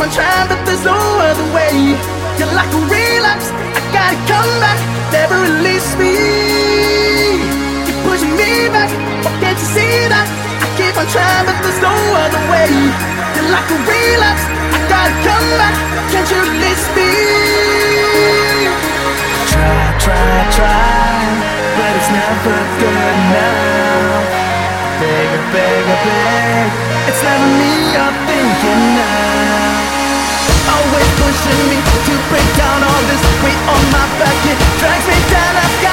keep on trying, but there's no other way. You're like a relapse. I gotta come back, never release me. You're pushing me back. Why can't you see that? I keep on trying, but there's no other way. You're like a relapse. I gotta come back. Can't you release me? Try, try, try, but it's never good enough. Beg, beg, beg. It's never me you're Pushing me to break down all this weight on my back. It drags me down. I've got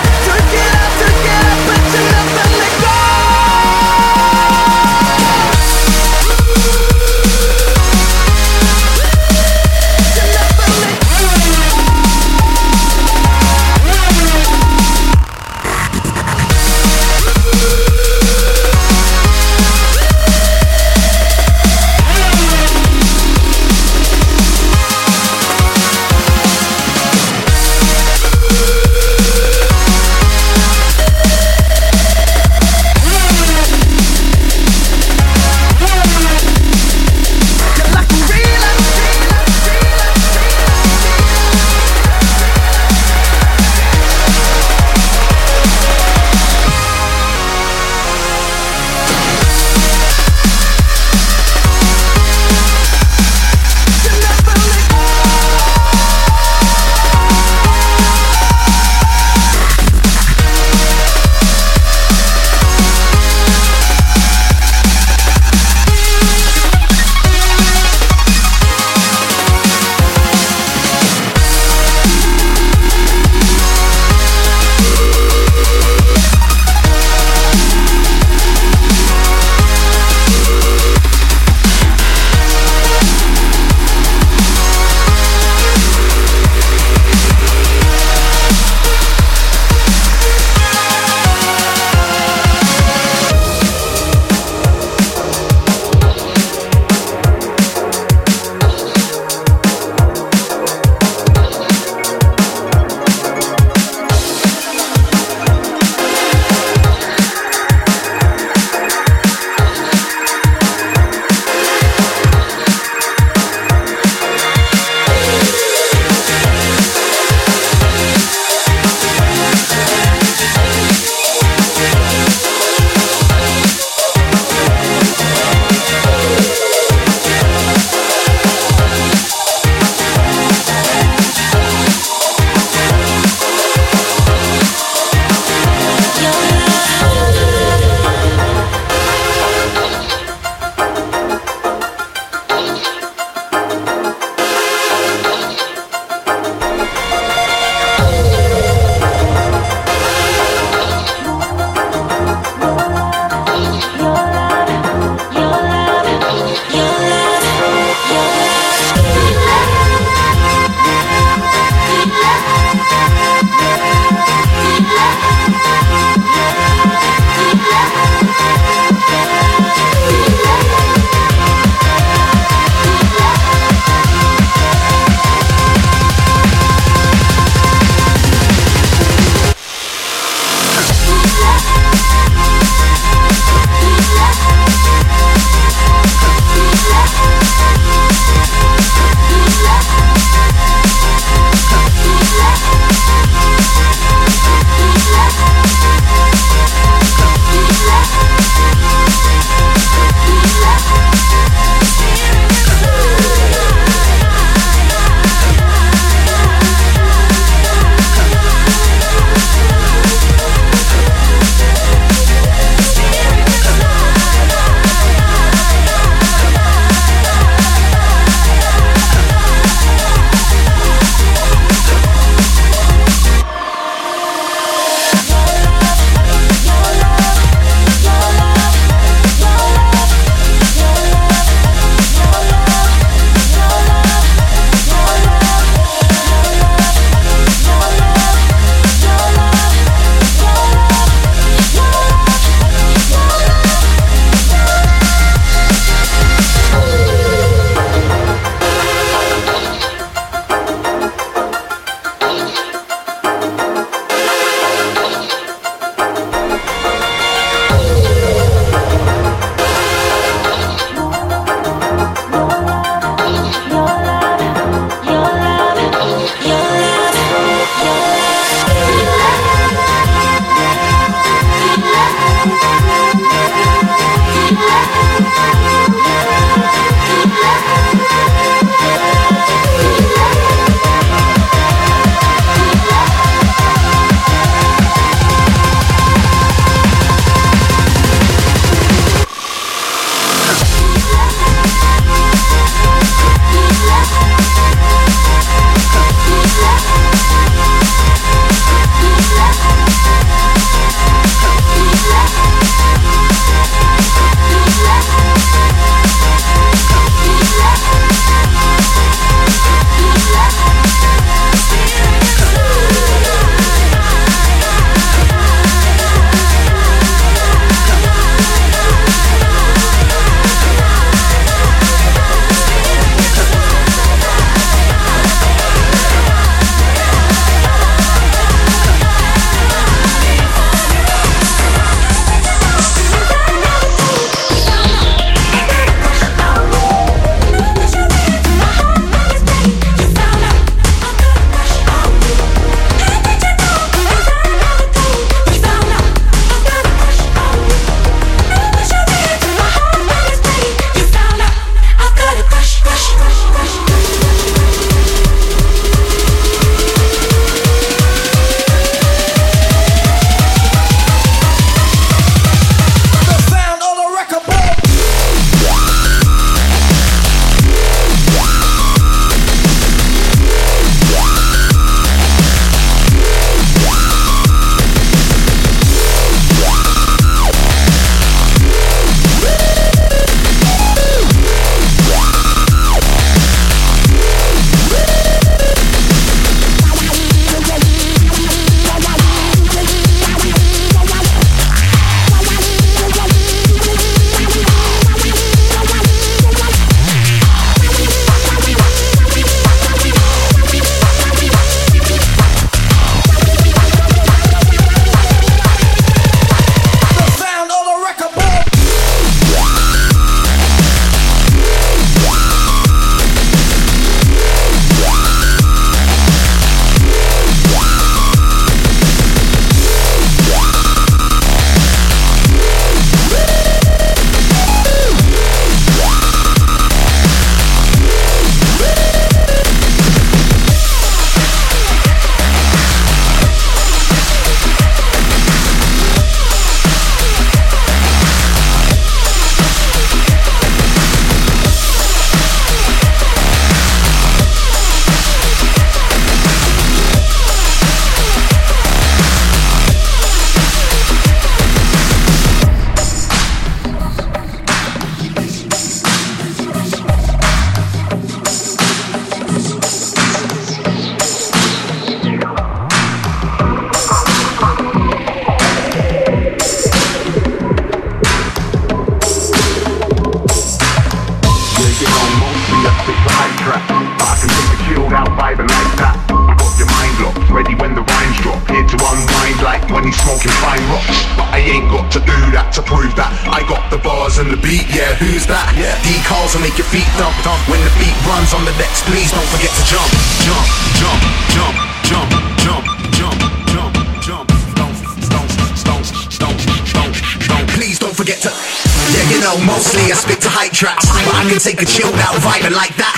I can take a chilled out vibe and like that.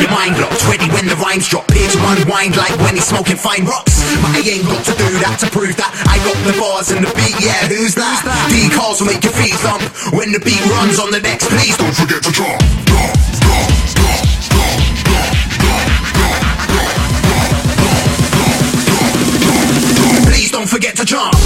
Your mind blocked, ready when the rhymes drop. To unwind like when he's smoking fine rocks. But I ain't got to do that to prove that I got the bars and the beat. Yeah, who's that? Decals will make your feet thump when the beat runs on the next. Please don't forget to jump, jump. Please don't forget to jump.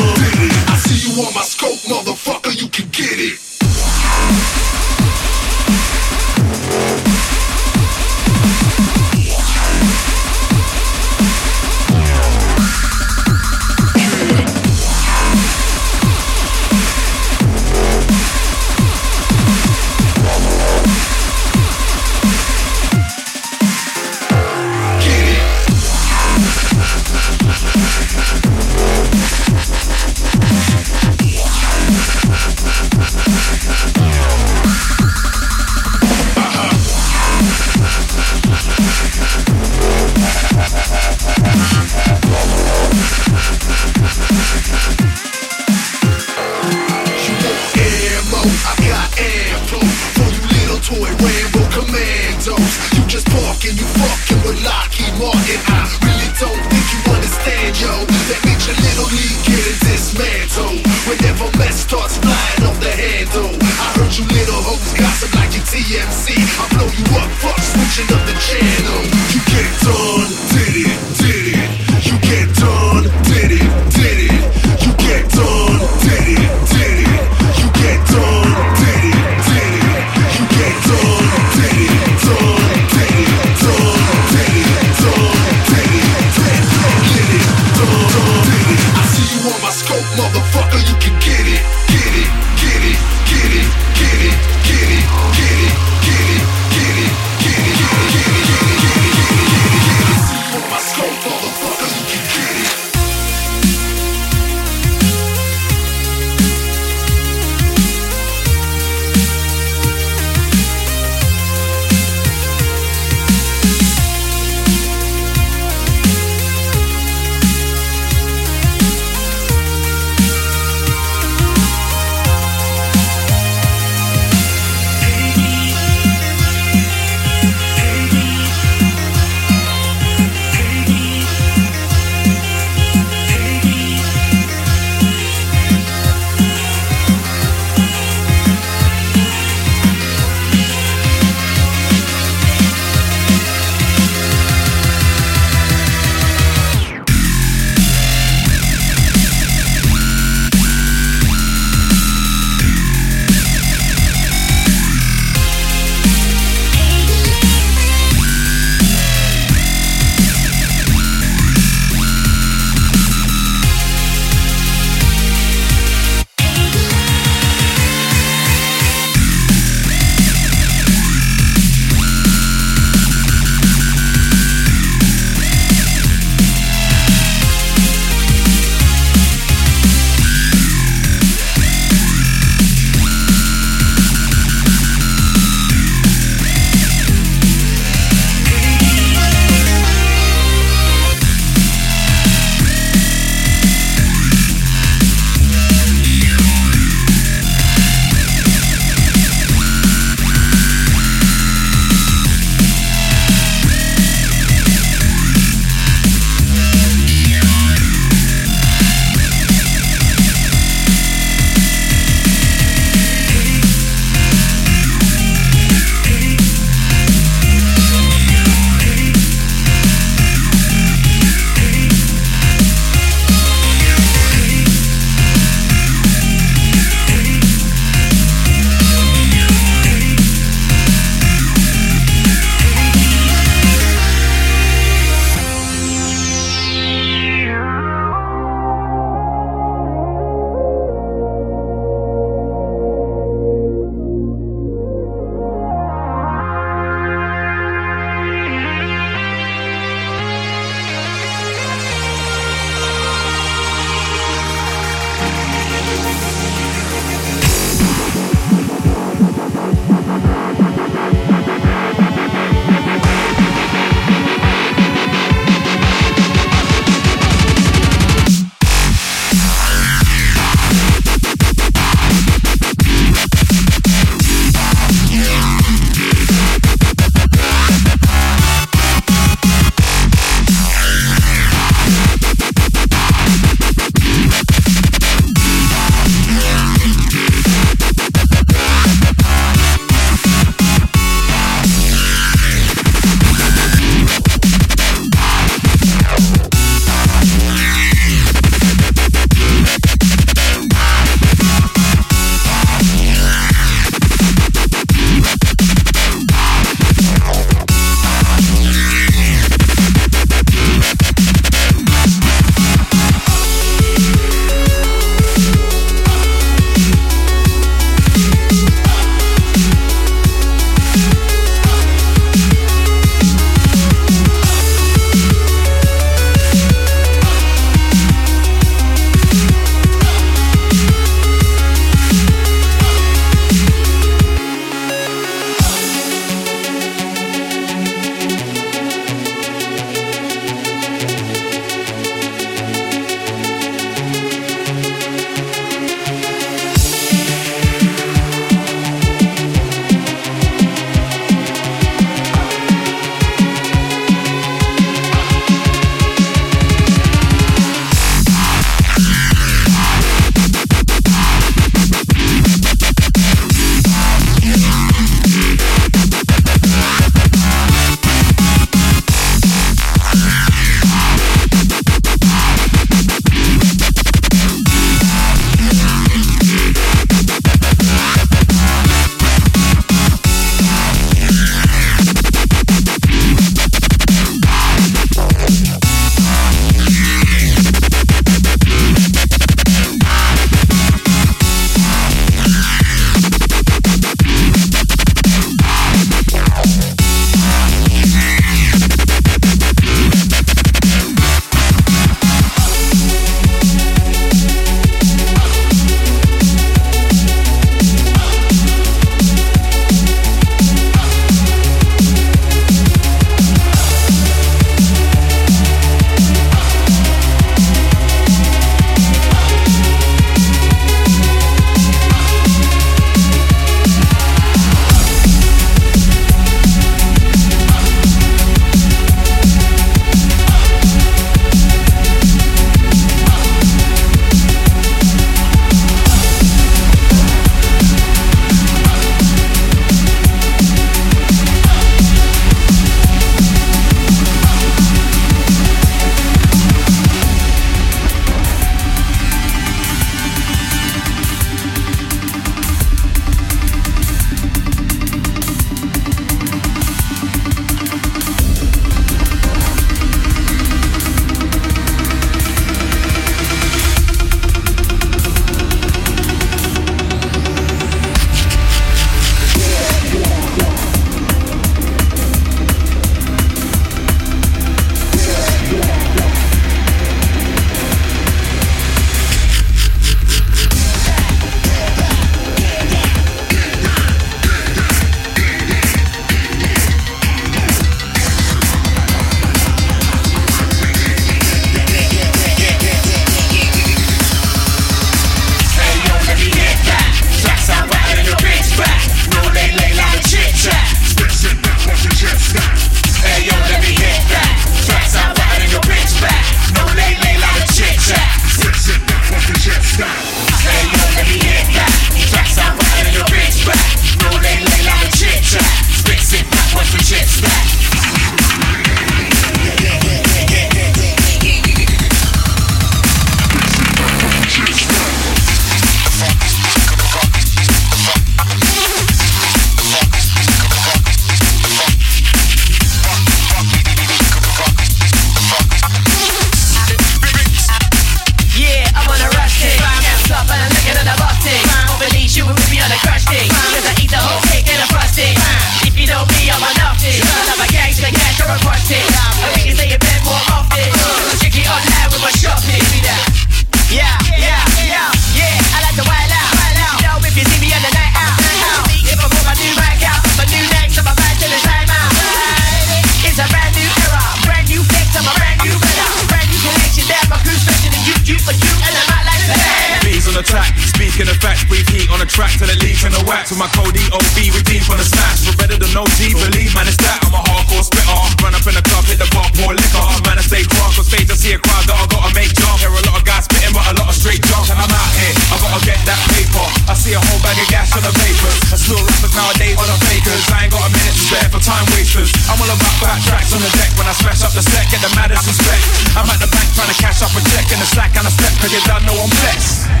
My we deep on the snacks. We're better than OG, believe man, it's that. I'm a hardcore spitter. Run up in the club, hit the bar, pour liquor. Man, I stay cross on stage, I see a crowd that I gotta make jump. Hear a lot of guys spitting, but a lot of straight jump. And I'm out here, I gotta get that paper. I see a whole bag of gas on the papers. I still rappers nowadays on the fakers. I ain't got a minute to spare for time wasters. I'm all about back tracks on the deck. When I smash up the set, get the maddest respect. I'm at the bank trying to cash up a check in the slack and a step, cause you know I'm blessed.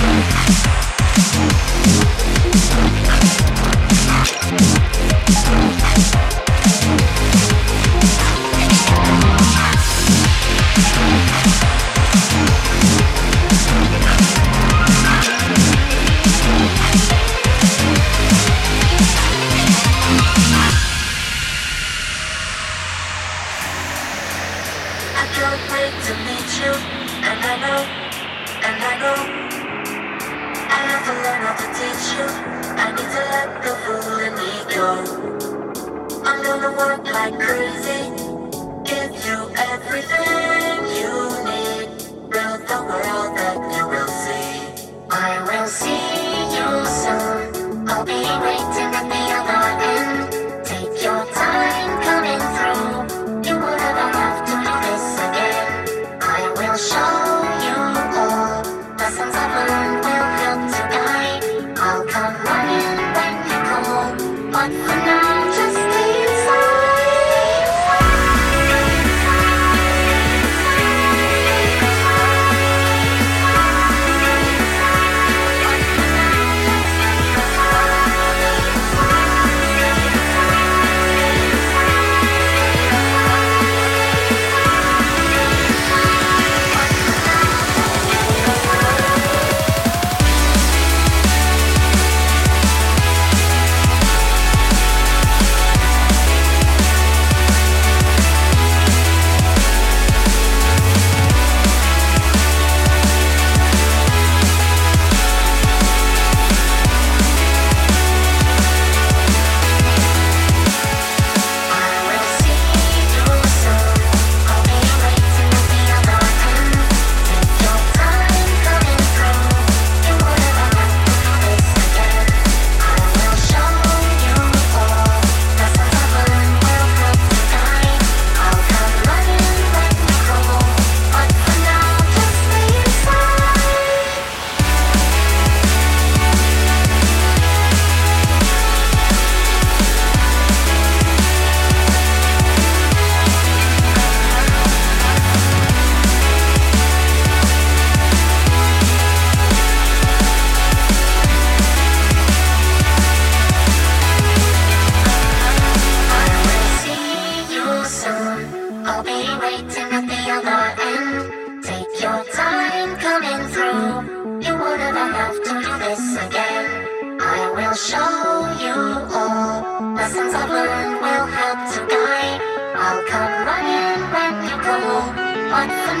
But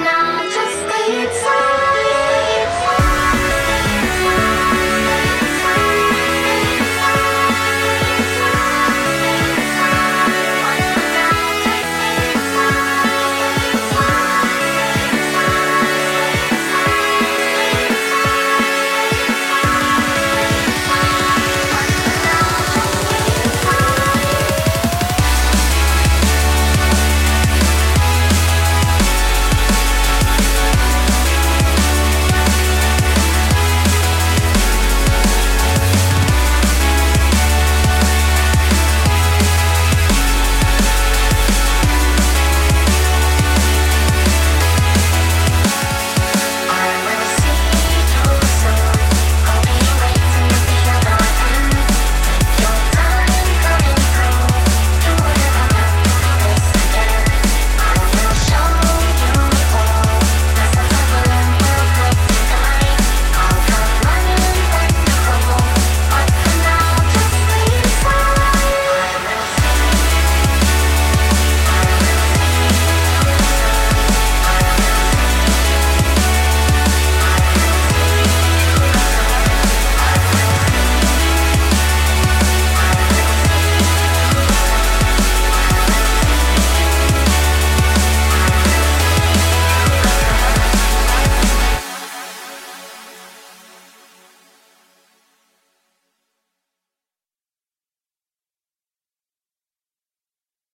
now.